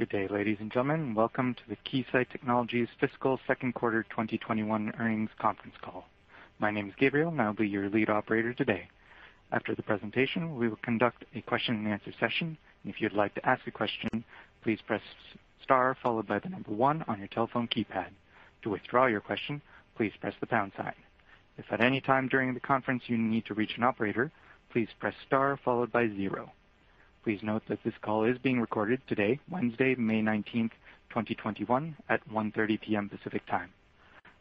Good day, ladies and gentlemen. Welcome to the Keysight Technologies fiscal second quarter 2021 earnings conference call. My name is Gabriel, and I'll be your lead operator today. After the presentation, we will conduct a question and answer session. If you'd like to ask a question, please press star followed by the number one on your telephone keypad. To withdraw your question, please press the pound sign. If at any time during the conference you need to reach an operator, please press star followed by zero. Please note that this call is being recorded today, Wednesday, May 19th, 2021, at 1:30 P.M. Pacific Time.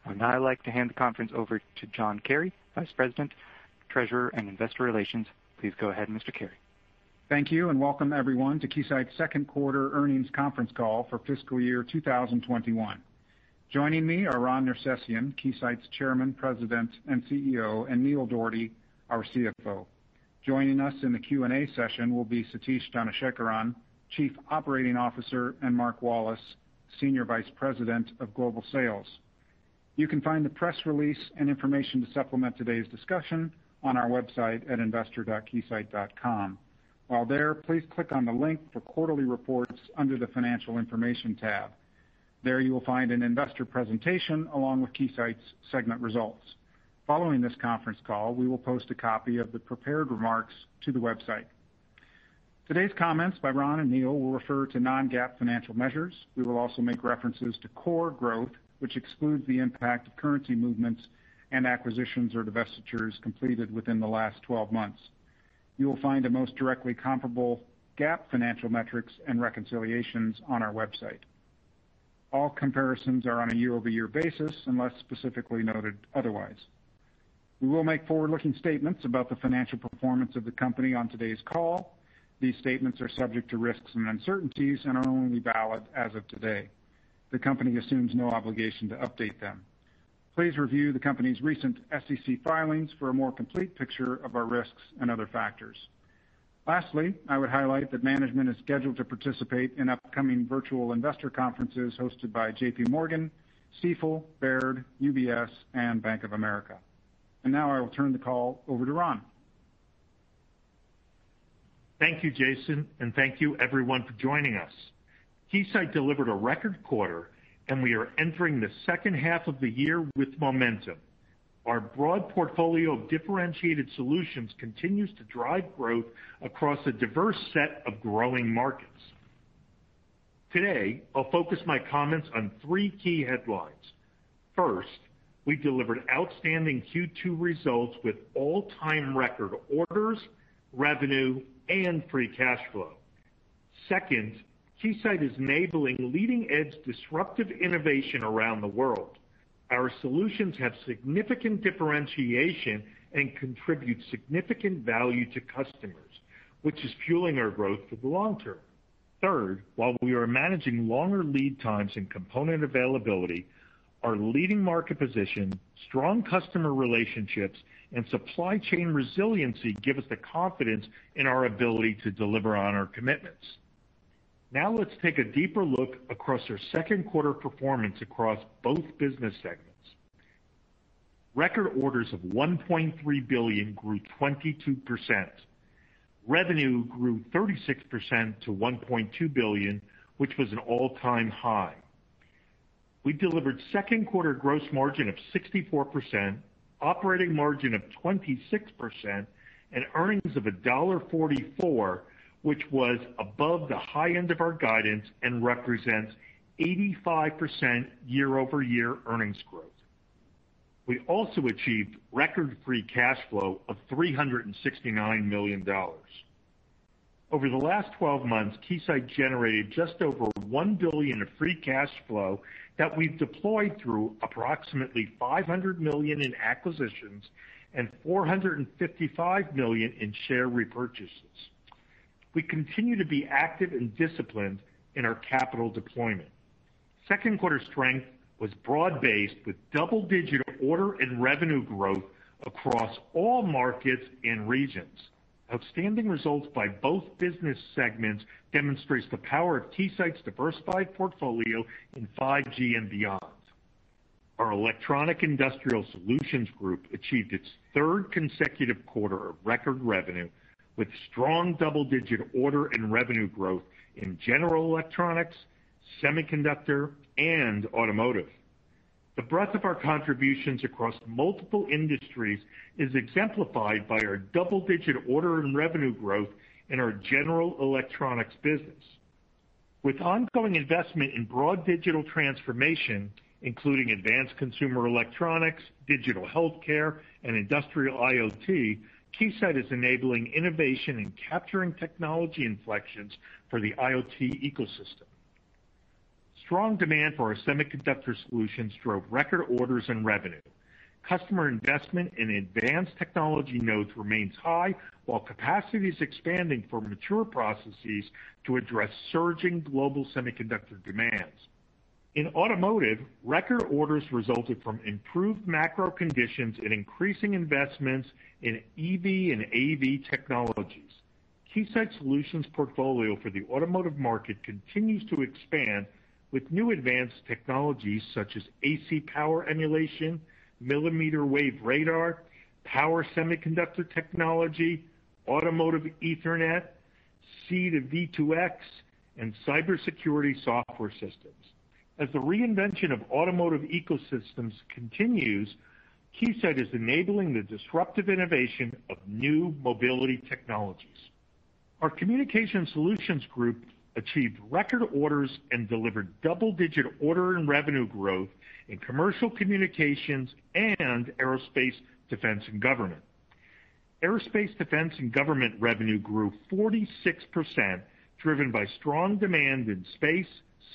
I would now like to hand the conference over to John Kary, Vice President, Treasurer, and Investor Relations. Please go ahead, Mr. Kary. Thank you, and welcome everyone to Keysight's second quarter earnings conference call for fiscal year 2021. Joining me are Ron Nersesian, Keysight's Chairman, President, and CEO, and Neil Dougherty, our CFO. Joining us in the Q&A session will be Satish Dhanasekaran, Chief Operating Officer, and Mark Wallace, Senior Vice President of Global Sales. You can find the press release and information to supplement today's discussion on our website at investor.keysight.com. While there, please click on the link for quarterly reports under the Financial Information tab. There you will find an investor presentation along with Keysight's segment results. Following this conference call, we will post a copy of the prepared remarks to the website. Today's comments by Ron and Neil will refer to non-GAAP financial measures. We will also make references to core growth, which excludes the impact of currency movements and acquisitions or divestitures completed within the last 12 months. You will find the most directly comparable GAAP financial metrics and reconciliations on our website. All comparisons are on a year-over-year basis unless specifically noted otherwise. We will make forward-looking statements about the financial performance of the company on today's call. These statements are subject to risks and uncertainties and are only valid as of today. The company assumes no obligation to update them. Please review the company's recent SEC filings for a more complete picture of our risks and other factors. Lastly, I would highlight that management is scheduled to participate in upcoming virtual investor conferences hosted by JPMorgan, Stifel, Baird, UBS, and Bank of America. Now I will turn the call over to Ron. Thank you, Jason, and thank you everyone for joining us. Keysight delivered a record quarter, and we are entering the second half of the year with momentum. Our broad portfolio of differentiated solutions continues to drive growth across a diverse set of growing markets. Today, I'll focus my comments on three key headlines. First, we delivered outstanding Q2 results with all-time record orders, revenue, and free cash flow. Second, Keysight is enabling leading-edge disruptive innovation around the world. Our solutions have significant differentiation and contribute significant value to customers, which is fueling our growth for the long term. Third, while we are managing longer lead times and component availability, our leading market position, strong customer relationships, and supply chain resiliency give us the confidence in our ability to deliver on our commitments. Now let's take a deeper look across our second quarter performance across both business segments. Record orders of $1.3 billion grew 22%. Revenue grew 36% to $1.2 billion, which was an all-time high. We delivered second quarter gross margin of 64%, operating margin of 26%, and earnings of $1.44, which was above the high end of our guidance and represents 85% year-over-year earnings growth. We also achieved record free cash flow of $369 million. Over the last 12 months, Keysight generated just over 1 billion of free cash flow that we've deployed through approximately 500 million in acquisitions and 455 million in share repurchases. We continue to be active and disciplined in our capital deployment. Second quarter strength was broad-based with double-digit order and revenue growth across all markets and regions. Outstanding results by both business segments demonstrates the power of Keysight's diversified portfolio in 5G and beyond. Our Electronic Industrial Solutions Group achieved its third consecutive quarter of record revenue with strong double-digit order and revenue growth in general electronics, semiconductor, and automotive. The breadth of our contributions across multiple industries is exemplified by our double-digit order and revenue growth in our general electronics business. With ongoing investment in broad digital transformation, including advanced consumer electronics, digital healthcare, and industrial IoT, Keysight is enabling innovation and capturing technology inflections for the IoT ecosystem. Strong demand for our semiconductor solutions drove record orders and revenue. Customer investment in advanced technology nodes remains high, while capacity is expanding for mature processes to address surging global semiconductor demands. In automotive, record orders resulted from improved macro conditions and increasing investments in EV and AV technologies. Keysight Solutions portfolio for the automotive market continues to expand with new advanced technologies such as AC power emulation, millimeter wave radar, power semiconductor technology, automotive Ethernet, C-V2X, and cybersecurity software systems. As the reinvention of automotive ecosystems continues, Keysight is enabling the disruptive innovation of new mobility technologies. Our Communication Solutions Group achieved record orders and delivered double-digit order and revenue growth in commercial communications and aerospace, defense, and government. Aerospace, defense, and government revenue grew 46%, driven by strong demand in space,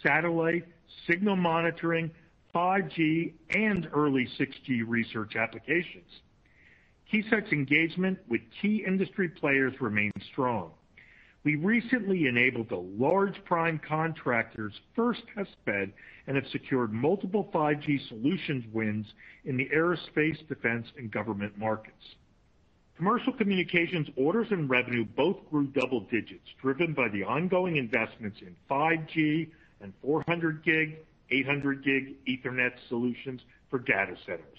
satellite, signal monitoring, 5G, and early 6G research applications. Keysight's engagement with key industry players remains strong. We recently enabled a large prime contractor's first test bed and have secured multiple 5G solutions wins in the aerospace, defense, and government markets. Commercial communications orders and revenue both grew double digits, driven by the ongoing investments in 5G and 400G, 800G Ethernet solutions for data centers.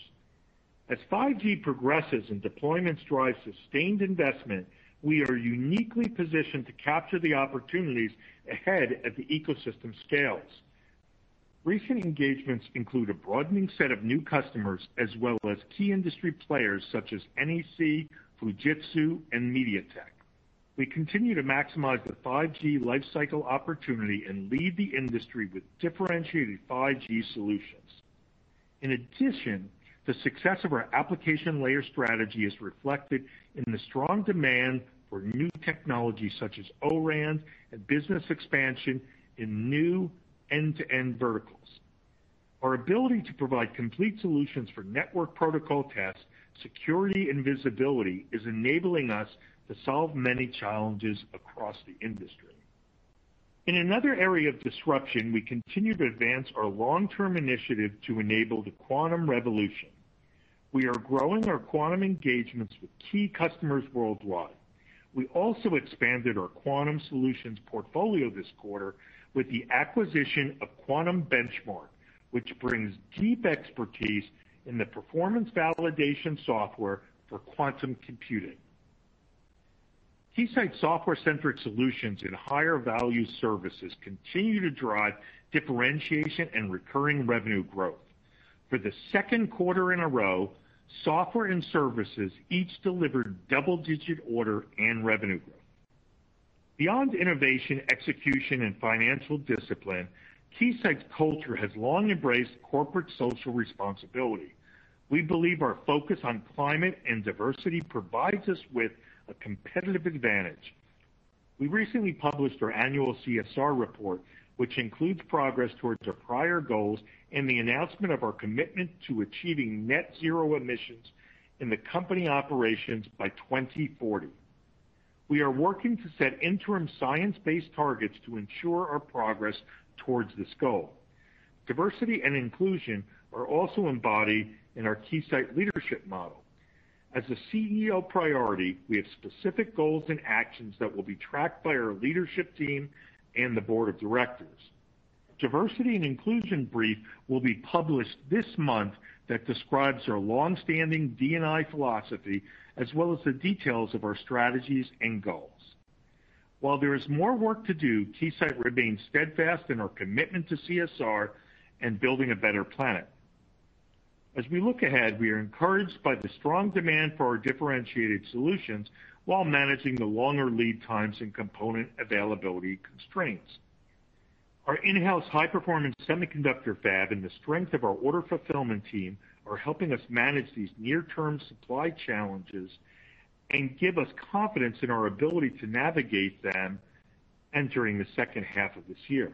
As 5G progresses and deployments drive sustained investment, we are uniquely positioned to capture the opportunities ahead as the ecosystem scales. Recent engagements include a broadening set of new customers as well as key industry players such as NEC, Fujitsu, and MediaTek. We continue to maximize the 5G lifecycle opportunity and lead the industry with differentiated 5G solutions. In addition, the success of our application layer strategy is reflected in the strong demand for new technologies such as O-RAN and business expansion in new end-to-end verticals. Our ability to provide complete solutions for network protocol tests, security, and visibility is enabling us to solve many challenges across the industry. In another area of disruption, we continue to advance our long-term initiative to enable the quantum revolution. We are growing our quantum engagements with key customers worldwide. We also expanded our quantum solutions portfolio this quarter with the acquisition of Quantum Benchmark, which brings deep expertise in the performance validation software for quantum computing. Keysight software-centric solutions and higher value services continue to drive differentiation and recurring revenue growth. For the second quarter in a row, software and services each delivered double-digit order and revenue growth. Beyond innovation, execution, and financial discipline, Keysight's culture has long embraced corporate social responsibility. We believe our focus on climate and diversity provides us with a competitive advantage. We recently published our annual CSR report, which includes progress towards our prior goals and the announcement of our commitment to achieving net zero emissions in the company operations by 2040. We are working to set interim science-based targets to ensure our progress towards this goal. Diversity and inclusion are also embodied in our Keysight Leadership Model. As a CEO priority, we have specific goals and actions that will be tracked by our leadership team and the board of directors. Diversity and inclusion brief will be published this month that describes our longstanding D&I philosophy, as well as the details of our strategies and goals. While there is more work to do, Keysight remains steadfast in our commitment to CSR and building a better planet. As we look ahead, we are encouraged by the strong demand for our differentiated solutions while managing the longer lead times and component availability constraints. Our in-house high-performance semiconductor fab and the strength of our order fulfillment team are helping us manage these near-term supply challenges and give us confidence in our ability to navigate them entering the second half of this year.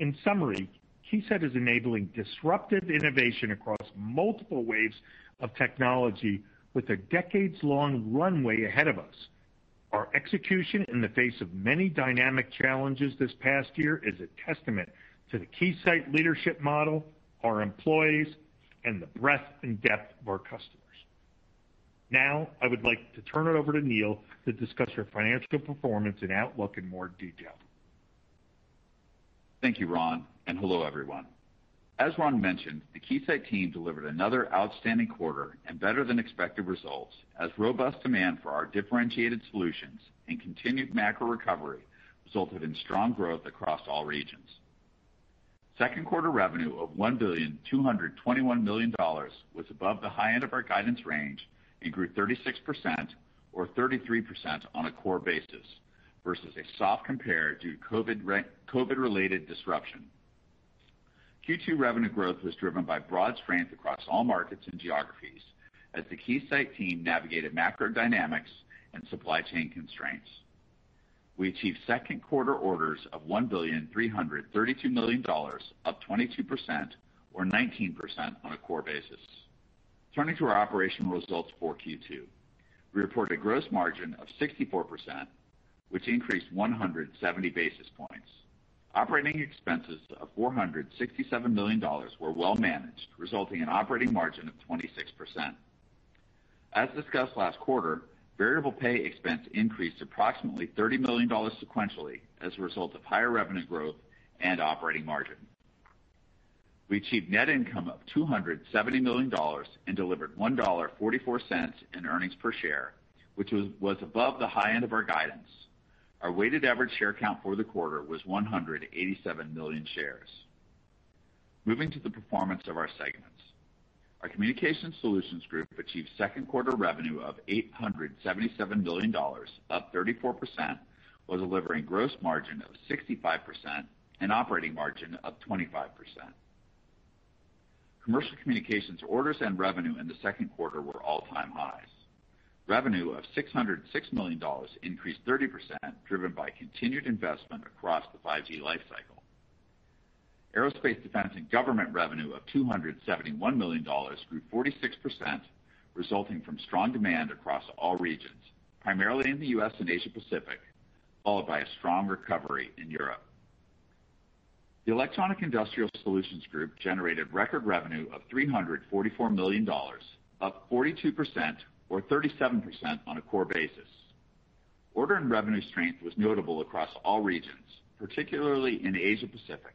In summary, Keysight is enabling disruptive innovation across multiple waves of technology with a decades-long runway ahead of us. Our execution in the face of many dynamic challenges this past year is a testament to the Keysight leadership model, our employees, and the breadth and depth of our customers. Now, I would like to turn it over to Neil to discuss our financial performance and outlook in more detail. Thank you, Ron, and hello, everyone. As Ron mentioned, the Keysight team delivered another outstanding quarter and better-than-expected results as robust demand for our differentiated solutions and continued macro recovery resulted in strong growth across all regions. Second quarter revenue of $1.221 billion was above the high end of our guidance range and grew 36%, or 33% on a core basis, versus a soft compare due to COVID-related disruption. Q2 revenue growth was driven by broad strength across all markets and geographies as the Keysight team navigated macro dynamics and supply chain constraints. We achieved second quarter orders of $1.332 billion, up 22%, or 19% on a core basis. Turning to our operational results for Q2. We reported a gross margin of 64%, which increased 170 basis points. Operating expenses of $467 million were well managed, resulting in operating margin of 26%. As discussed last quarter, variable pay expense increased approximately $30 million sequentially as a result of higher revenue growth and operating margin. We achieved net income of $270 million and delivered $1.44 in earnings per share, which was above the high end of our guidance. Our weighted average share count for the quarter was 187 million shares. Moving to the performance of our segments. Our Communication Solutions Group achieved second quarter revenue of $877 million, up 34%, while delivering gross margin of 65% and operating margin of 25%. Commercial Communications orders and revenue in the second quarter were all-time highs. Revenue of $606 million increased 30%, driven by continued investment across the 5G life cycle. Aerospace, Defense, and Government revenue of $271 million grew 46%, resulting from strong demand across all regions, primarily in the U.S. and Asia Pacific, followed by a strong recovery in Europe. The Electronic Industrial Solutions Group generated record revenue of $344 million, up 42%, or 37% on a core basis. Order and revenue strength was notable across all regions, particularly in Asia Pacific.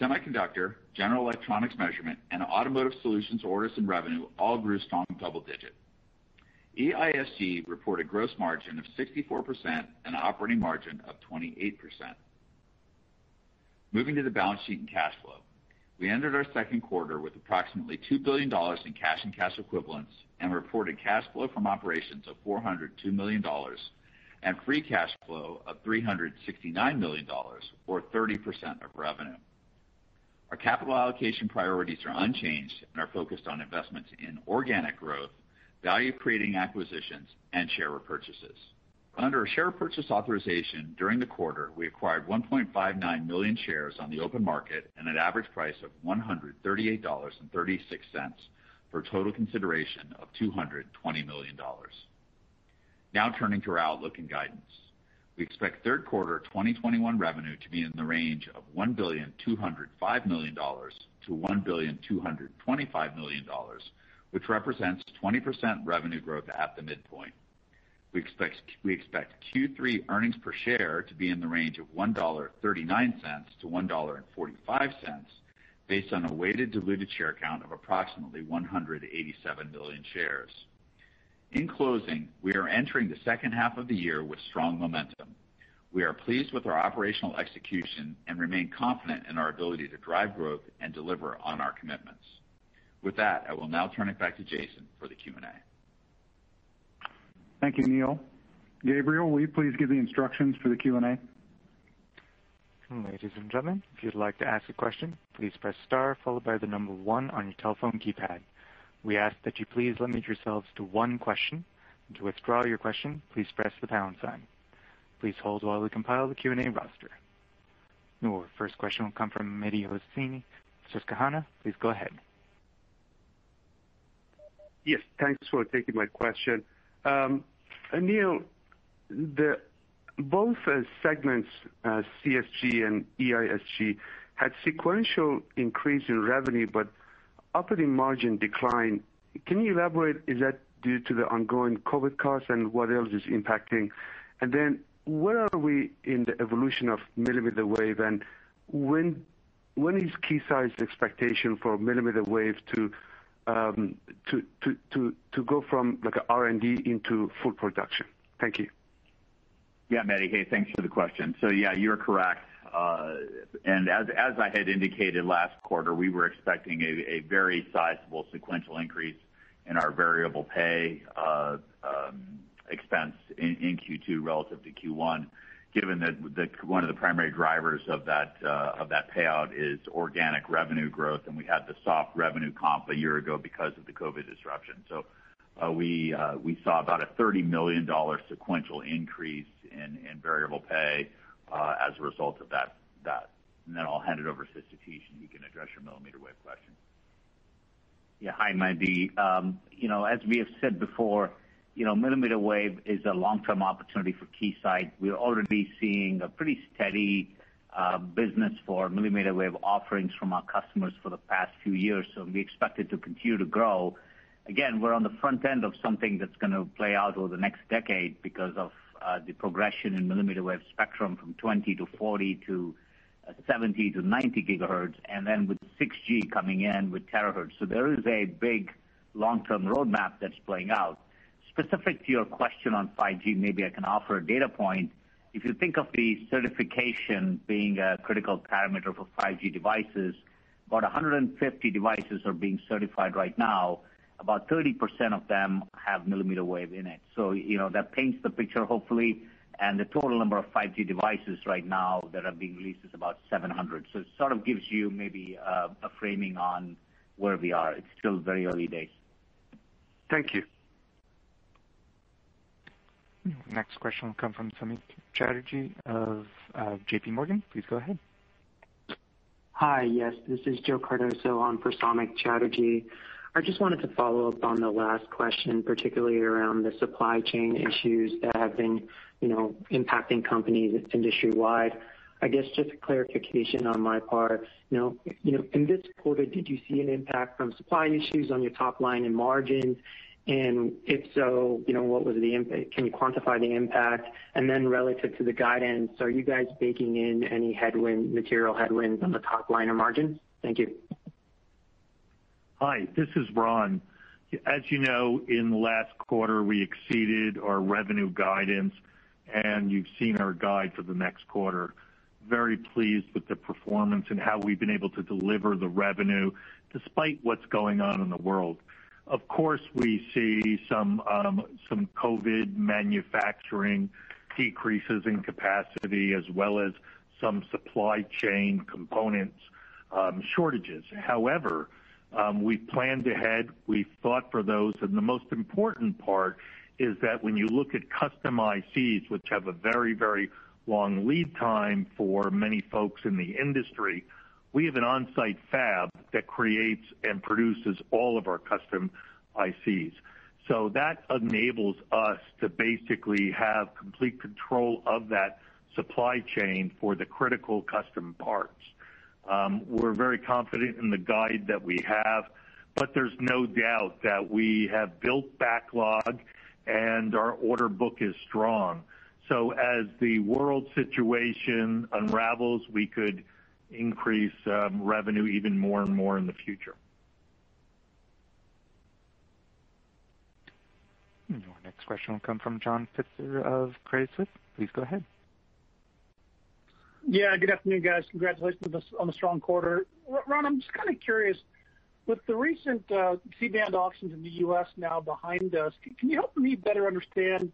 Semiconductor, general electronics measurement, and automotive solutions orders and revenue all grew strong double digit. EISG reported gross margin of 64% and operating margin of 28%. Moving to the balance sheet and cash flow. We ended our second quarter with approximately $2 billion in cash and cash equivalents and reported cash flow from operations of $402 million and free cash flow of $369 million, or 30% of revenue. Our capital allocation priorities are unchanged and are focused on investments in organic growth, value-creating acquisitions, and share repurchases. Under a share purchase authorization during the quarter, we acquired 1.59 million shares on the open market at an average price of $138.36 for total consideration of $220 million. Now turning to our outlook and guidance. We expect third quarter 2021 revenue to be in the range of $1,205,000,000 to $1,225,000,000, which represents 20% revenue growth at the midpoint. We expect Q3 earnings per share to be in the range of $1.39-$1.45 based on a weighted diluted share count of approximately 187 million shares. In closing, we are entering the second half of the year with strong momentum. We are pleased with our operational execution and remain confident in our ability to drive growth and deliver on our commitments. With that, I will now turn it back to Jason for the Q&A. Thank you, Neil. Gabriel, will you please give the instructions for the Q&A? Ladies and gentlemen, if you'd like to ask a question, please press star followed by the number one on your telephone keypad. We ask that you please limit yourselves to one question. To withdraw your question, please press the pound sign. Please hold while we compile the Q&A roster. Your first question will come from Mehdi Hosseini, Susquehanna. Please go ahead. Yes, thanks for taking my question. Um, Neil, both segments, CSG and EISG, had sequential increase in revenue, but operating margin decline. Can you elaborate, is that due to the ongoing COVID costs and what else is impacting? And then where are we in the evolution of millimeter wave, and when when is Keysight's expectation for millimeter wave to um to to go from like R&D into full production? Thank you. Yeah, Mehdi. Hey, thanks for the question. So yeah, you're correct. Uh and as as I had indicated last quarter, we were expecting a very sizable sequential increase in our variable pay expense in Q2 relative to Q1, given that one of the primary drivers of that uh of that payout is organic revenue growth, and we had the soft revenue comp a year ago because of the COVID disruption. Uh, we uh we saw about a $30 million sequential increase in variable pay uh, as a result of that. That. And then I'll hand it over to Satish, and he can address your millimeter wave question. Yeah. Hi, Mehdi. Um, as we have said before, you know, millimeter wave is a long-term opportunity for Keysight. We're already seeing a pretty steady uh, business for millimeter wave offerings from our customers for the past few years, so we expect it to continue to grow. Again, we're on the front end of something that's going to play out over the next decade because of uh, the progression in millimeter wave spectrum from 20 to 40 to uh, 70 to 90 gigahertz, and then with 6G coming in with terahertz. So there is a big long-term roadmap that's playing out. Specific to your question on 5G, maybe I can offer a data point. If you think of the certification being a critical parameter for 5G devices, about 150 devices are being certified right now. About 30% of them have millimeter wave in it. So you know that paints the picture, hopefully, and the total number of 5G devices right now that are being released is about 700. So It sort of gives you maybe uh, a framing on where we are. It's still very early days. Thank you. Next question will come from Samik Chatterjee of uh, JPMorgan. Please go ahead. Hi. Yes, this is Joe Cardoso on for Samik Chatterjee. I just wanted to follow up on the last question, particularly around the supply chain issues that have been you know, impacting companies industry-wide. I guess just a clarification on my part. You know, in this quarter, did you see an impact from supply issues on your top line and margins? And if so, you know, what was the impact? Can you quantify the impact? And then relative to the guidance, are you guys baking in any headwind, material headwinds on the top line or margins? Thank you. Hi, this is Ron. As you know, in the last quarter, we exceeded our revenue guidance, and you've seen our guide for the next quarter. Very pleased with the performance and how we've been able to deliver the revenue despite what's going on in the world. Of course, we see some, um, some COVID manufacturing decreases in capacity as well as some supply chain components um, shortages. However, Um, we've planned ahead. We've thought for those, and the most important part is that when you look at custom ICs, which have a very, very long lead time for many folks in the industry, we have an on-site fab that creates and produces all of our custom ICs. So that enables us to basically have complete control of that supply chain for the critical custom parts. Um, we're very confident in the guide that we have, but there's no doubt that we have built backlog and our order book is strong. So as the world situation unravels, we could increase um, revenue even more and more in the future. Your next question will come from John Pitzer of Credit Suisse. Please go ahead. Yeah, good afternoon, guys. Congratulations on the strong quarter. Ron, I'm just kind of curious, with the recent uh, C-band auctions in the U.S. now behind us, can you help me better understand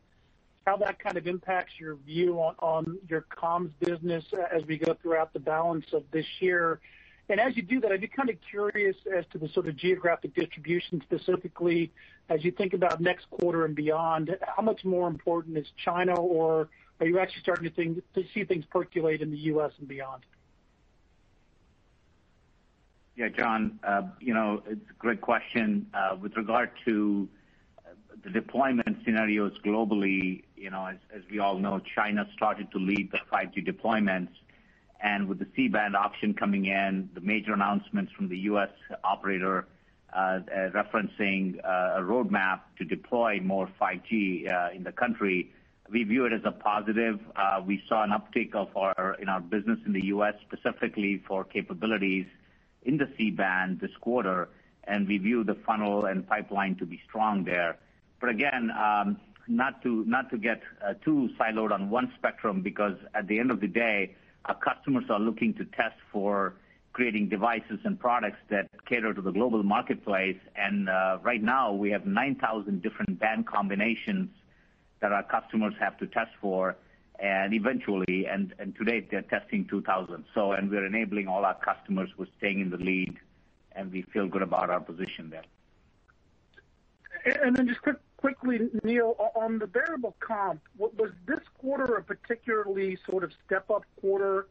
how that kind of impacts your view on your comms business uh, as we go throughout the balance of this year? And as you do that, I'd be kind of curious as to the sort of geographic distribution, specifically as you think about next quarter and beyond, how much more important is China, or are you actually starting to see things percolate in the U.S. and beyond? Yeah, John, uh, you know, it's a great question. Uh, with regard to uh, the deployment scenarios globally, you know, as as we all know, China started to lead the 5G deployments. And with the C-band auction coming in, the major announcements from the U.S. operator uh, referencing a roadmap to deploy more 5G in the country, we view it as a positive. Uh we saw an uptick of our in our business in the U.S., specifically for capabilities in the C-band this quarter, and we view the funnel and pipeline to be strong there. But again, um not to not to get too siloed on one spectrum, because at the end of the day, our customers are looking to test for creating devices and products that cater to the global marketplace. And uh right now, we have 9,000 different band combinations that our customers have to test for, and eventually, and to date, they're testing 2,000. So, and We're enabling all our customers. We're staying in the lead, and we feel good about our position there. And then just quickly, Neil, on the variable comp, was this quarter a particularly sort of step-up quarter?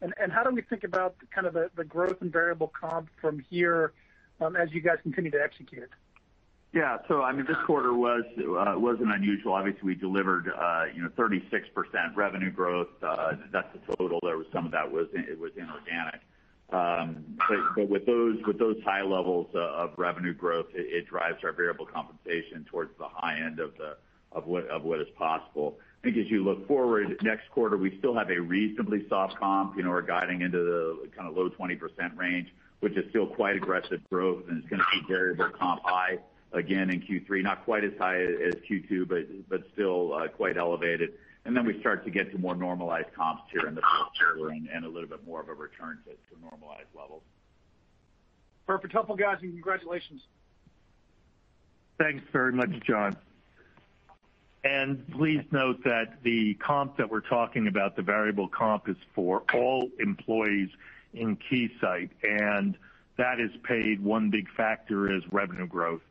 And and how do we think about kind of the the growth in variable comp from here um, as you guys continue to execute it? Yeah. So I mean, this quarter wasn't unusual. Obviously, we delivered you know, 36% revenue growth. Uh that's the total. There was some of that was it was inorganic. Um but but with those with those high levels of revenue growth, it drives our variable compensation towards the high end of the of what of what is possible. I think as you look forward, next quarter, we still have a reasonably soft comp. You know, we're guiding into the kind of low 20% range, which is still quite aggressive growth, and it's going to keep variable comp high again in Q3. Not quite as high as Q2, but still uh, quite elevated. And then we start to get to more normalized comps here in the fourth quarter and a little bit more of a return to normalized levels. Perfect. Helpful, guys, and congratulations. Thanks very much, John. And please note that the comp that we're talking about, the variable comp, is for all employees in Keysight, and that is paid, one big factor is revenue growth.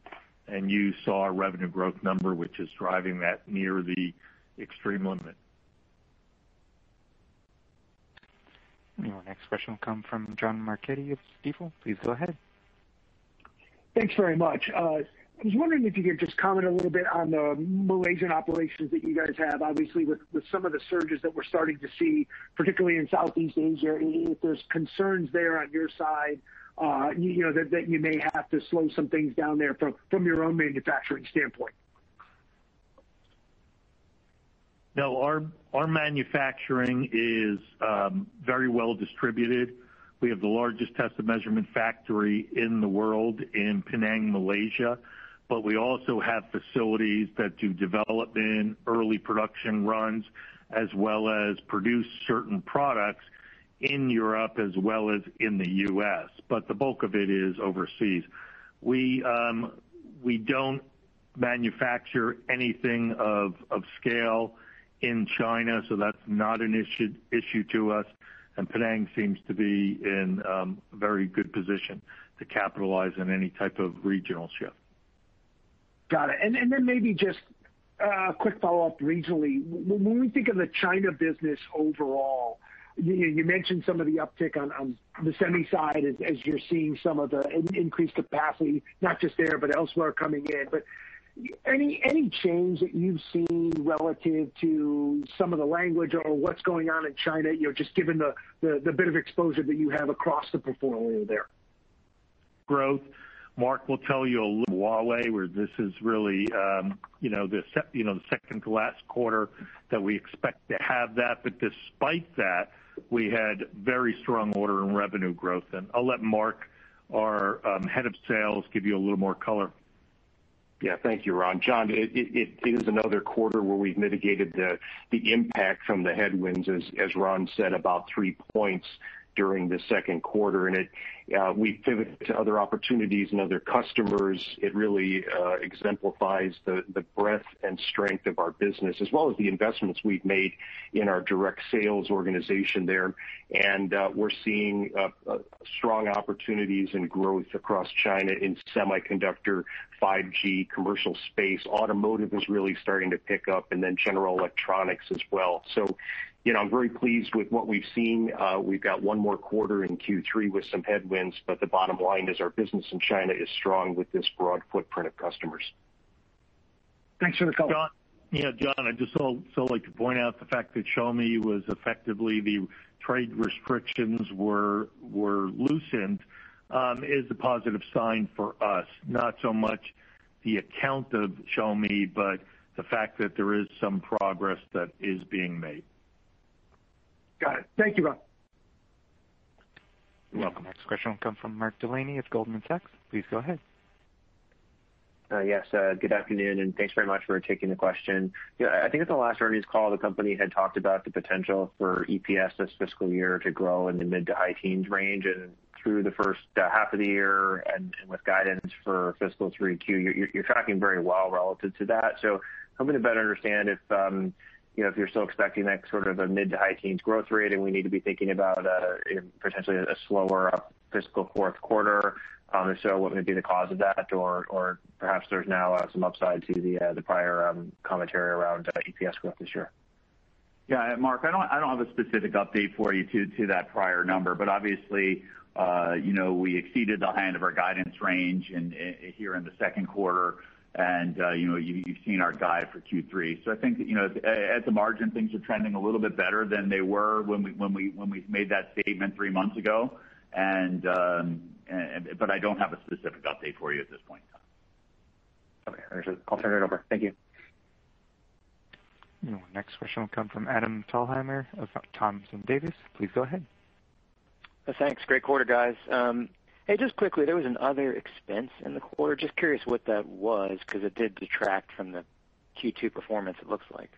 And you saw our revenue growth number, which is driving that near the extreme limit. Your next question will come from John Marchetti of Stifel. Please go ahead. Thanks very much. Uh, I was wondering if you could just comment a little bit on the Malaysian operations that you guys have. Obviously, with some of the surges that we're starting to see, particularly in Southeast Asia, if there's concerns there on your side Uh, that that you may have to slow some things down there from your own manufacturing standpoint. No, our our manufacturing is um, very well distributed. We have the largest test and measurement factory in the world in Penang, Malaysia. But we also have facilities that do development, early production runs, as well as produce certain products in Europe as well as in the U.S. But the bulk of it is overseas. We um, don't manufacture anything of scale in China, so that's not an issue to us. And Penang seems to be in um, a very good position to capitalize on any type of regional shift. Got it. Then maybe just uh, a quick follow-up regionally. When we think of the China business overall, you mentioned some of the uptick on the semi side as you're seeing some of the increased capacity, not just there, but elsewhere coming in. But any change that you've seen relative to some of the language or what's going on in China, just given the bit of exposure that you have across the portfolio there? Growth. Mark will tell you a little Huawei, where this is really um, the second to last quarter that we expect to have that. But despite that, we had very strong order and revenue growth. And I'll let Mark, our um, head of sales, give you a little more color. Yeah. Thank you, Ron. John, it is another quarter where we've mitigated the the impact from the headwinds, as as Ron said, about three points during the second quarter. And it uh we pivoted to other opportunities and other customers. It really exemplifies the breadth and strength of our business, as well as the investments we've made in our direct sales organization there. And uh we're seeing strong opportunities and growth across China in semiconductor, 5G, commercial space. Automotive is really starting to pick up, and then general electronics as well. I'm very pleased with what we've seen. Uh, we've got one more quarter in Q3 with some headwinds, but the bottom line is our business in China is strong with this broad footprint of customers. Thanks for the color. John, Yeah, John, I'd just also like to point out the fact that Xiaomi was effectively the trade restrictions were loosened um, is a positive sign for us. Not so much the account of Xiaomi, but the fact that there is some progress that is being made. Got it. Thank you, Ron. You're welcome. Next question will come from Mark Delaney of Goldman Sachs. Please go ahead. Uh, yes. Uh, good afternoon, and thanks very much for taking the question. I think at the last earnings call, the company had talked about the potential for EPS this fiscal year to grow in the mid to high teens range. And through the first uh, half of the year and with guidance for fiscal 3Q, you're tracking very well relative to that. So hoping to better understand if um, you're still expecting that sort of a mid to high teens growth rate, and we need to be thinking about uh, potentially a slower fiscal fourth quarter. Um, if so, what would be the cause of that? Or or perhaps there's now uh, some upside to the uh, the prior um, commentary around EPS growth this year. Yeah, Mark, I don't I don't have a specific update for you to to that prior number. But obviously, uh you know we exceeded the high end of our guidance range here in the second quarter. You've seen our guide for Q3. I think, you know at the margin, things are trending a little bit better than they were when we when we when we made that statement three months ago. And um uh but I don't have a specific update for you at this point in time. Okay. Understood. I'll turn it over. Thank you. Next question will come from Adam Thalhimer of Thompson Davis. Please go ahead. Thanks. Great quarter, guys. Hey, just quickly, there was an other expense in the quarter. Just curious what that was, because it did detract from the Q2 performance, it looks like.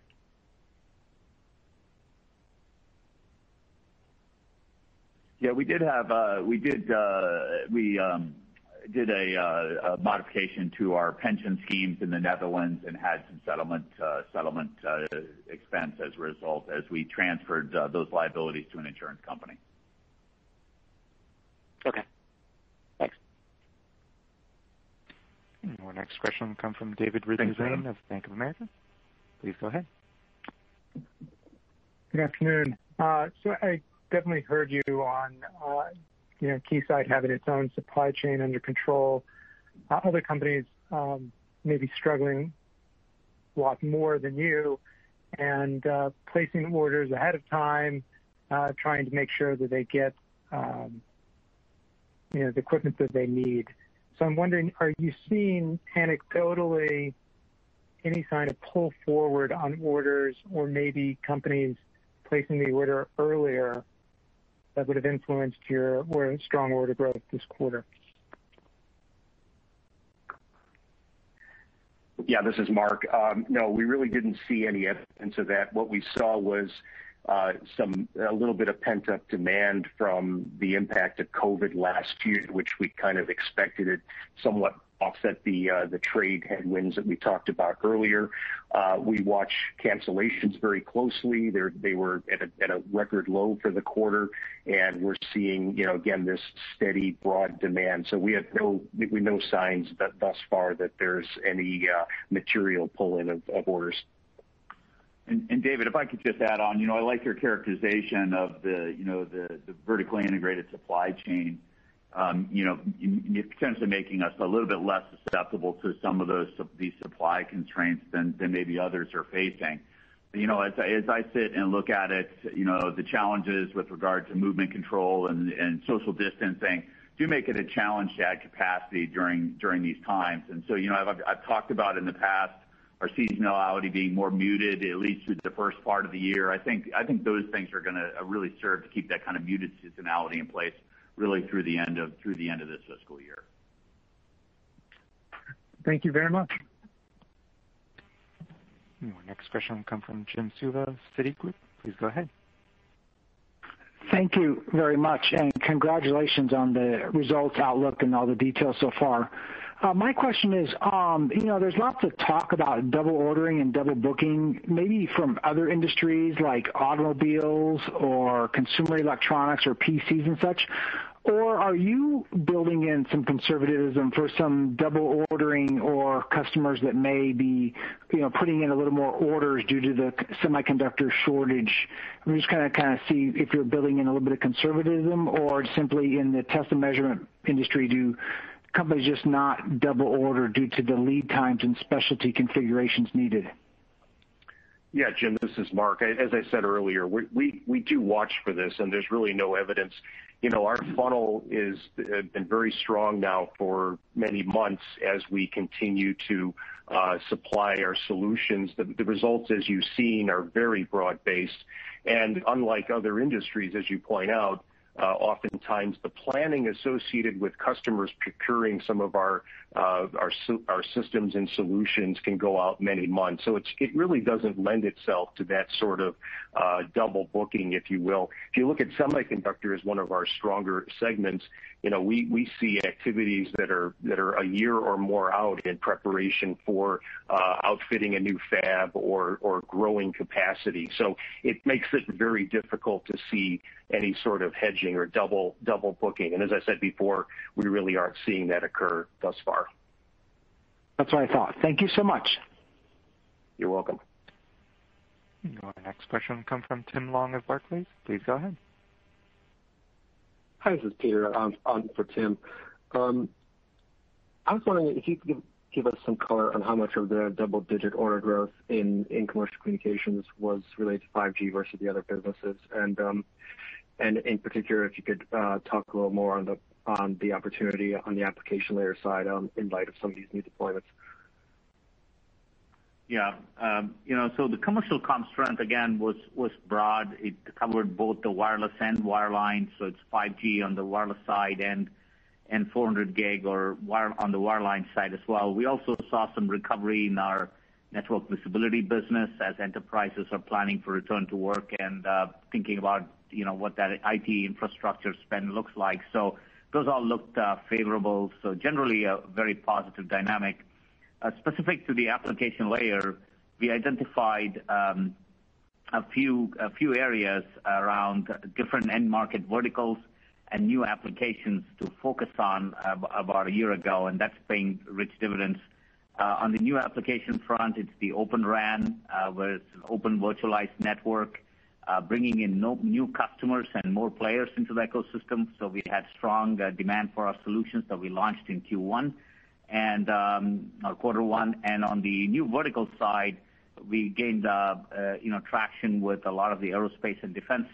Yeah, we did have uh we did uh uh we um did a modification to our pension schemes in the Netherlands and had some settlement expense as a result, as we transferred those liabilities to an insurance company. Okay. Thanks. Our next question will come from David Ridley-Lane of Bank of America. Please go ahead. Good afternoon. Uh so I definitely heard you on uh, you know, Keysight having its own supply chain under control. Uh, other companies um, may be struggling a lot more than you and uh, placing orders ahead of time, trying to make sure that they get um you know the equipment that they need. I'm wondering, are you seeing anecdotally any sign of pull forward on orders or maybe companies placing the order earlier that would have influenced your strong order growth this quarter? Yeah, this is Mark. Um, no, we really didn't see any evidence of that. What we saw was a little bit of pent-up demand from the impact of COVID last year, which we kind of expected it somewhat offset the uh the trade headwinds that we talked about earlier. Uh we watch cancellations very closely. They were at a record low for the quarter, and we're seeing, you know, again, this steady broad demand. So we have no signs that thus far that there's any material pull-in of orders. David, if I could just add on, you know, I like your characterization of the you know, the vertically integrated supply chain Um, you know, potentially making us a little bit less susceptible to some of those these supply constraints than maybe others are facing. You know, as I sit and look at it, you know, the challenges with regard to movement control and social distancing do make it a challenge to add capacity during during these times. And so, you know, I've talked about in the past our seasonality being more muted, at least through the first part of the year. I think those things are going to uh, really serve to keep that kind of muted seasonality in place really through the end of this fiscal year. Thank you very much. Our next question will come from Jim Suva, Citigroup. Please go ahead. Thank you very much, and congratulations on the results outlook and all the details so far. My question is, um, you know, there's lots of talk about double ordering and double booking, maybe from other industries like automobiles or consumer electronics or PCs and such. Or are you building in some conservatism for some double ordering or customers that may be you know, putting in a little more orders due to the semiconductor shortage? I'm just kind of see if you're building in a little bit of conservatism or simply in the test and measurement industry, do companies just not double order due to the lead times and specialty configurations needed? Yeah, Jim, this is Mark. As I said earlier, we do watch for this, and there's really no evidence. You know, our funnel has uh, been very strong now for many months as we continue to uh, supply our solutions. The results, as you've seen, are very broad-based. And unlike other industries, as you point out, Uh, oftentimes the planning associated with customers procuring some of our Uh, systems and solutions can go out many months. So it really doesn't lend itself to that sort of uh, double booking, if you will. If you look at semiconductor as one of our stronger segments, you know, we see activities that are a year or more out in preparation for uh, outfitting a new fab or growing capacity. So it makes it very difficult to see any sort of hedging or double booking. And as I said before, we really aren't seeing that occur thus far. That's what I thought. Thank you so much. You're welcome. Our next question will come from Tim Long of Barclays. Please go ahead. Hi, this is Peter on for Tim. I was wondering if you could give us some color on how much of the double-digit order growth in in commercial communications was related to 5G versus the other businesses. And um and in particular, if you could talk a little more on the opportunity on the application layer side in light of some of these new deployments. Yeah. Um, you know, so the commercial comm strength, again, was broad. It covered both the wireless and wireline. So it's 5G on the wireless side and 400G on the wireline side as well. We also saw some recovery in our network visibility business as enterprises are planning for return to work and thinking about you know, what that IT infrastructure spend looks like. Those all looked uh, favorable. So generally, a very positive dynamic. Uh, specific to the application layer, we identified um a few a few areas around different end market verticals and new applications to focus on about a year ago, and that's paying rich dividends. Uh, on the new application front, it's the Open RAN, where it's an open virtualized network, bringing in new customers and more players into the ecosystem. So we had strong demand for our solutions that we launched in Q1 and our quarter one. And on the new vertical side, we gained uh uh you know traction with a lot of the aerospace and defense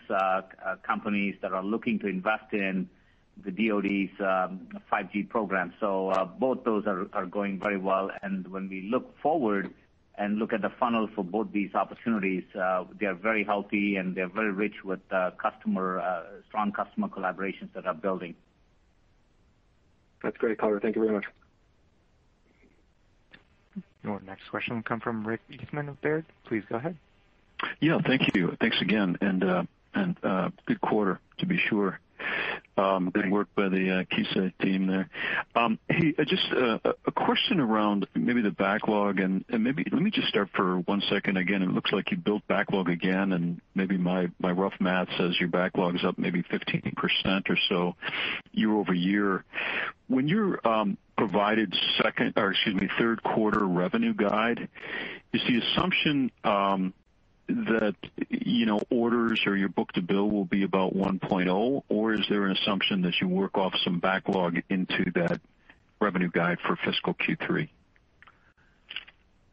companies that are looking to invest in the DoD's 5G program. So uh both those are are going very well. And when we look forward and look at the funnel for both these opportunities, uh, they are very healthy, and they're very rich with uh, customer, uh, strong customer collaborations that are building. That's great color. Thank you very much. Your next question will come from Rick Eastman of Baird. Please go ahead. Yeah, thank you. Thanks again, And and good quarter, to be sure. Um, Good work by the uh, Keysight team there. Um hey, uh, just uh, a question around maybe the backlog, and maybe let me just start for one second. Again, it looks like you built backlog again, and maybe my rough math says your backlog is up maybe 15% or so year-over-year. When you're um, provided second, or excuse me, third quarter revenue guide, is the assumption um, that you know orders or your book-to-bill will be about 1.0, or is there an assumption that you work off some backlog into that revenue guide for fiscal Q3?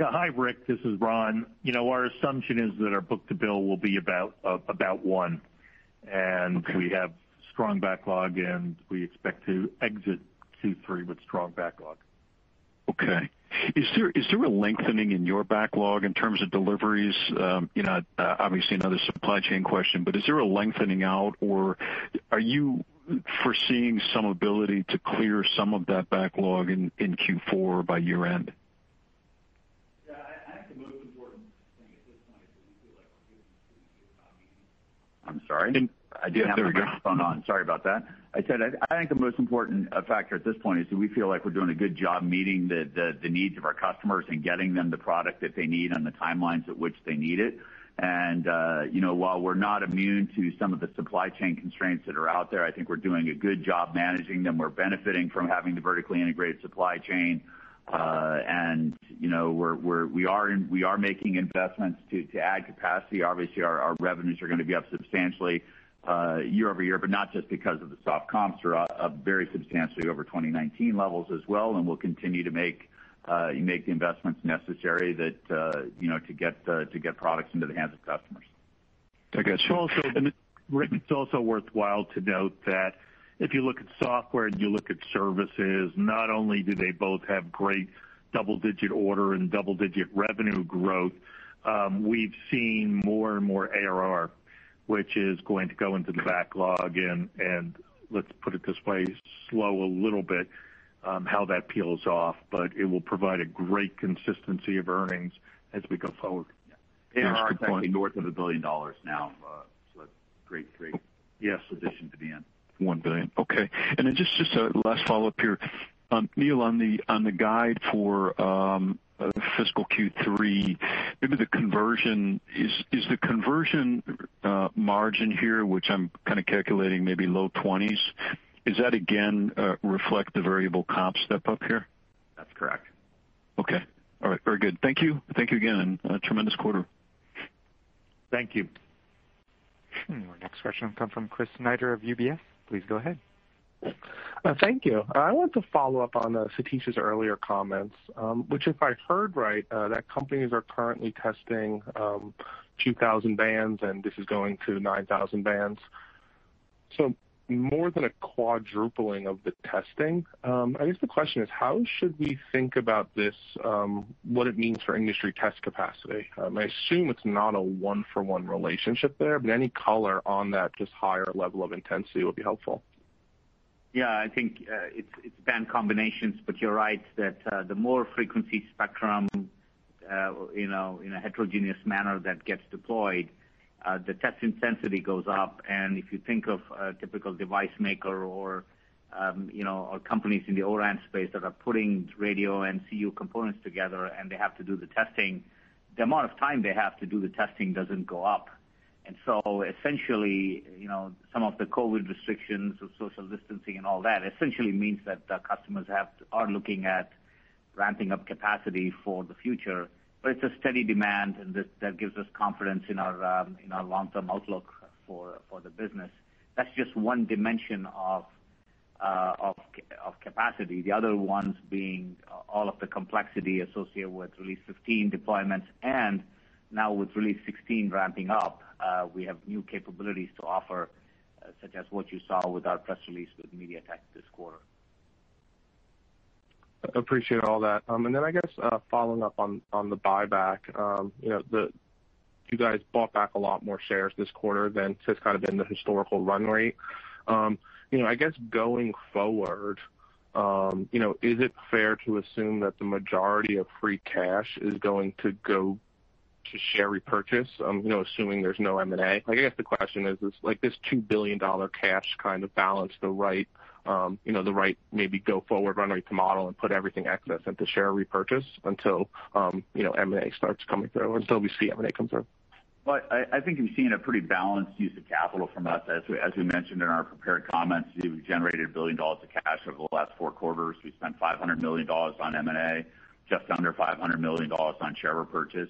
Yeah. Hi, Rick. This is Ron. You know our assumption is that our book-to-bill will be about uh, about one. And we have strong backlog, and we expect to exit Q3 with strong backlog. Okay. Is there a lengthening in your backlog in terms of deliveries? Um, you know, uh, Obviously another supply chain question, but is there a lengthening out, or are you foreseeing some ability to clear some of that backlog in Q4 by year-end? Yeah. I think the most important thing at this point is that we feel like we're getting to the economy. I'm sorry. I didn't have the microphone on. Sorry about that. I said I think the most important factor at this point is that we feel like we're doing a good job meeting the the needs of our customers and getting them the product that they need on the timelines at which they need it. And uh, you know, while we're not immune to some of the supply chain constraints that are out there, I think we're doing a good job managing them. We're benefiting from having the vertically integrated supply chain. Uh and you know We are we're we are we are making investments to to add capacity. Obviously, our revenues are going to be up substantially year-over-year, but not just because of the soft comps. They're up very substantially over 2019 levels as well, and we'll continue to make uh make the investments necessary that, uh you know, to get uh to get products into the hands of customers. I got you. Rick, it's also worthwhile to note that if you look at software and you look at services, not only do they both have great double-digit order and double-digit revenue growth, we've seen more and more ARR, which is going to go into the backlog and, let's put it this way, slow a little bit um, how that peels off. But it will provide a great consistency of earnings as we go forward. ARR is actually north of $1 billion now. Uh, so that's great. Great yes position to be in. 1 billion. Okay. Just just a last follow-up here. Um, Neil, on the guide for um, fiscal Q3, maybe the conversion. Is the conversion uh, margin here, which I'm kind of calculating maybe low 20s, is that again uh, reflect the variable comp step up here? That's correct. Okay. All right. Very good. Thank you. Thank you again, and tremendous quarter. Thank you. Hmm, our next question will come from Chris Snyder of UBS. Please go ahead. Uh, thank you. I want to follow up on uh, Satish's earlier comments, um, which if I heard right, uh, that companies are currently testing um, 2,000 bands, and this is going to 9,000 bands. So more than a quadrupling of the testing. Um, I guess the question is, how should we think about this, what it means for industry test capacity? I assume it's not a one-for-one relationship there, but any color on that just higher level of intensity would be helpful. Yeah, I think uh, it's it's band combinations, but you're right that uh, the more frequency spectrum uh, you know, in a heterogeneous manner that gets deployed, the test intensity goes up. And if you think of a typical device maker or, um, you know, or companies in the O-RAN space that are putting radio and CU components together and they have to do the testing, the amount of time they have to do the testing doesn't go up. And so essentially, you know, some of the COVID restrictions of social distancing and all that essentially means that customers have, are looking at ramping up capacity for the future. But it's a steady demand, and that gives us confidence in our um in our long-term outlook for for the business. That's just one dimension of uh of of capacity. The other ones being all of the complexity associated with Release 15 deployments. And now with Release 16 ramping up, we have new capabilities to offer, such as what you saw with our press release with MediaTek this quarter. Appreciate all that. Um and then I guess, following up on the buyback. Um, you know, the you guys bought back a lot more shares this quarter than has kind of been the historical run rate. Um, you know, I guess going forward, you know, is it fair to assume that the majority of free cash is going to go to share repurchase, Um, you know, assuming there's no M&A? like I guess the question is is like this $2 billion cash kind of balance the right um, you know, the right maybe go forward run rate to model and put everything excess into share repurchase until um you know, M&A starts coming through, until we see M&A come through? Well, I think you've seen a pretty balanced use of capital from us. As we mentioned in our prepared comments, we've generated $1 billion of cash over the last four quarters. We spent $500 million on M&A, just under $500 million on share repurchase.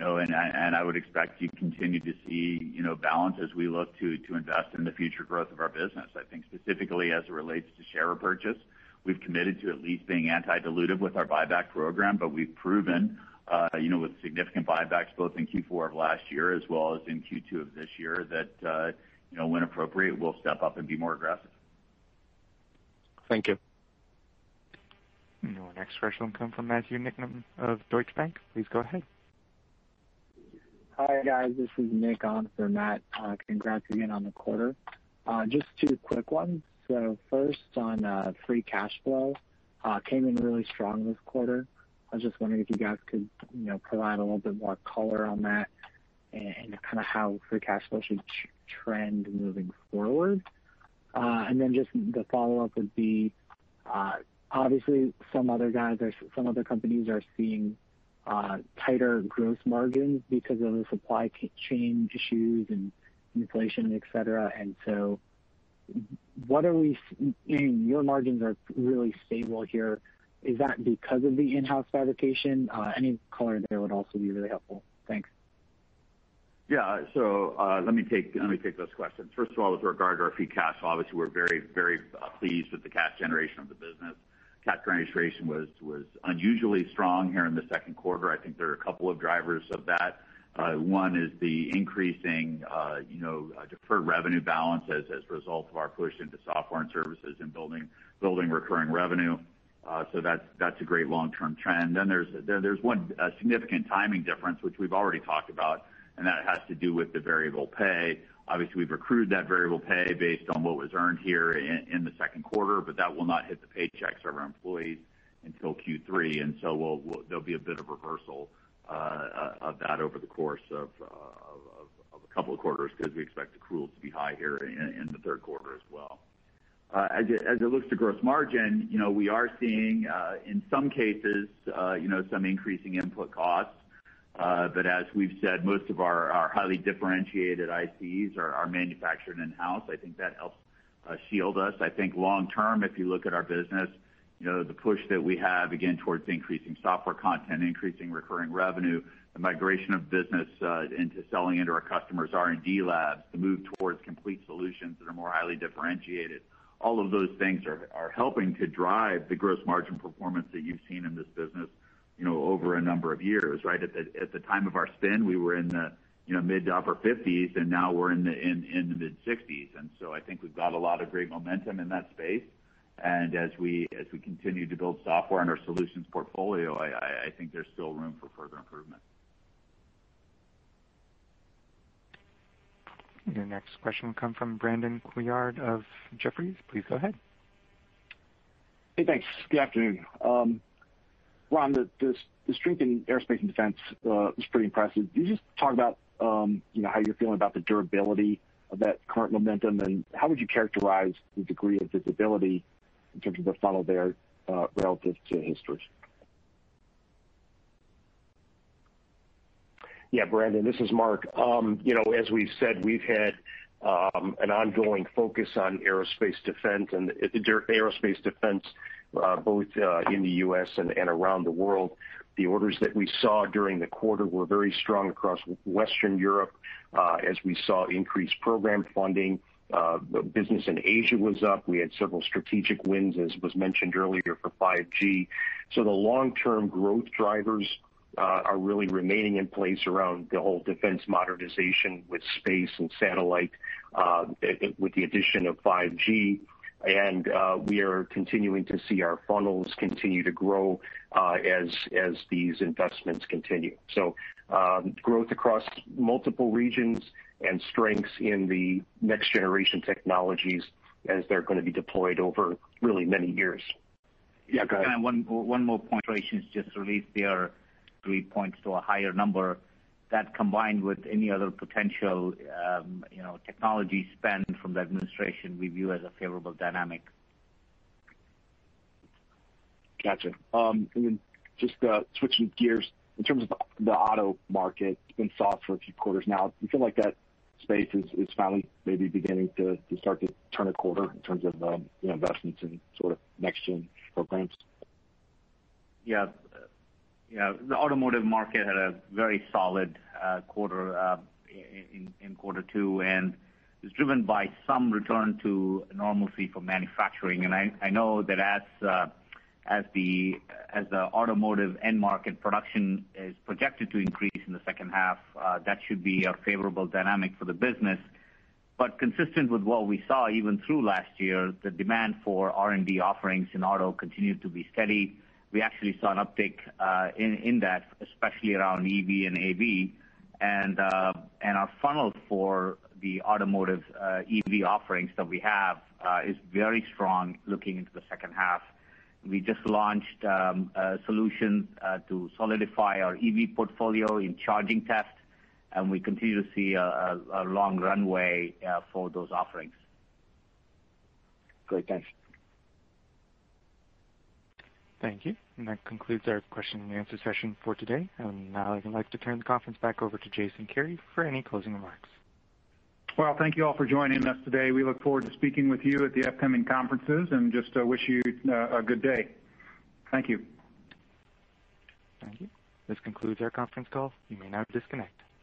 I and and I would expect you continue to see you know, balance as we look to to invest in the future growth of our business. I think specifically as it relates to share repurchase, we've committed to at least being anti-dilutive with our buyback program. But we've proven uh you know with significant buybacks both in Q4 of last year as well as in Q2 of this year, that uh, you know, when appropriate, we'll step up and be more aggressive. Thank you. Your next question will come from Matthew Niknam of Deutsche Bank. Please go ahead. Hi, guys. This is Nick on for Matt. Uh, congrats again on the quarter. Uh, just two quick ones. So First on uh, free cash flow. Came in really strong this quarter. I was just wondering if you guys could you know provide a little bit more color on that. and kind of how free cash flow should trend moving forward. Uh and then just the follow-up would be, obviously some other guys s some other companies are seeing tighter gross margins because of the supply chain issues and inflation, et cetera. And so what are we s I mean, your margins are really stable here. Is that because of the in-house fabrication? Uh any color there would also be really helpful. Thanks. Yeah. So uh let me take let me take those questions. First of all, with regard to our free cash obviously, we're very very uh pleased with the cash generation of the business. Cash generation was unusually strong here in the second quarter. I think there are a couple of drivers of that. One is the increasing uh you know uh deferred revenue balance as as a result of our push into software and services and building building recurring revenue. Uh so that's that's a great long-term trend. There's one significant timing difference, which we've already talked about, and that has to do with the variable pay. Obviously, we've accrued that variable pay based on what was earned here in the second quarter, but that will not hit the paychecks of our employees until Q3. There'll be a bit of reversal uh, of that over the course uh, of a couple of quarters because we expect accruals to be high here in the third quarter as well. Uh, as it looks to gross margin, you know, we are seeing, in some cases, uh you know some increasing input costs. As we've said, most of our highly differentiated ICs are manufactured in-house. I think that helps uh shield us. I think long term, if you look at our business, you know, the push that we have, again, towards increasing software content, increasing recurring revenue, the migration of business uh into selling into our customers' R&D labs, the move towards complete solutions that are more highly differentiated. All of those things are helping to drive the gross margin performance that you've seen in this business over a number of years, right? At the time of our spin, we were in the you know mid to upper 50s, and now we're in the in the mid-60s. I think we've got a lot of great momentum in that space. And as we as we continue to build software in our solutions portfolio, I think there's still room for further improvement. Your next question will come from Brandon Couillard of Jefferies. Please go ahead. Hey, thanks. Good afternoon. Um, Ron, the strength in aerospace and defense was pretty impressive. Can you just talk about um you know how you're feeling about the durability of that current momentum, and how would you characterize the degree of visibility in terms of the funnel there relative to history? Yeah, Brandon, this is Mark. Um, you know, as we've said, we've had an ongoing focus on aerospace defense and aerospace defense both in the U.S. and around the world. The orders that we saw during the quarter were very strong across Western Europe uh as we saw increased program funding. Uh business in Asia was up. We had several strategic wins, as was mentioned earlier, for 5G. So the long-term growth drivers uh are really remaining in place around the whole defense modernization with space and satellite uh with the addition of 5G. We are continuing to see our funnels continue to grow as these investments continue. So um growth across multiple regions and strengths in the next generation technologies as they're going to be deployed over really many years. Yeah, go ahead. One more point. Operations just released their three points to a higher number. That combined with any other potential um you know technology spend from the administration, we view as a favorable dynamic. Got you. Um, just uh, switching gears, in terms of the auto market, it's been soft for a few quarters now. Do you feel like that space is finally maybe beginning to start to turn a quarter in terms of um, investments in sort of next-gen programs? Yeah. Yeah, the automotive market had a very solid uh, quarter uh, in quarter two, and it was driven by some return to normalcy for manufacturing. And I know that as uh as the as the automotive end market production is projected to increase in the second half, uh, that should be a favorable dynamic for the business. But consistent with what we saw even through last year, the demand for R&D offerings in auto continued to be steady. We actually saw an uptick uh, in that, especially around EV and AV. And uh and our funnel for the automotive uh, EV offerings that we have uh, is very strong looking into the second half. We just launched um, a solution to solidify our EV portfolio in charging test, and we continue to see a long runway for those offerings. Great. Thanks. Thank you. That concludes our question and answer session for today. And now I'd like to turn the conference back over to Jason Kary for any closing remarks. Well, thank you all for joining us today. We look forward to speaking with you at the upcoming conferences and just uh, wish you uh, a good day. Thank you. Thank you. This concludes our conference call. You may now disconnect.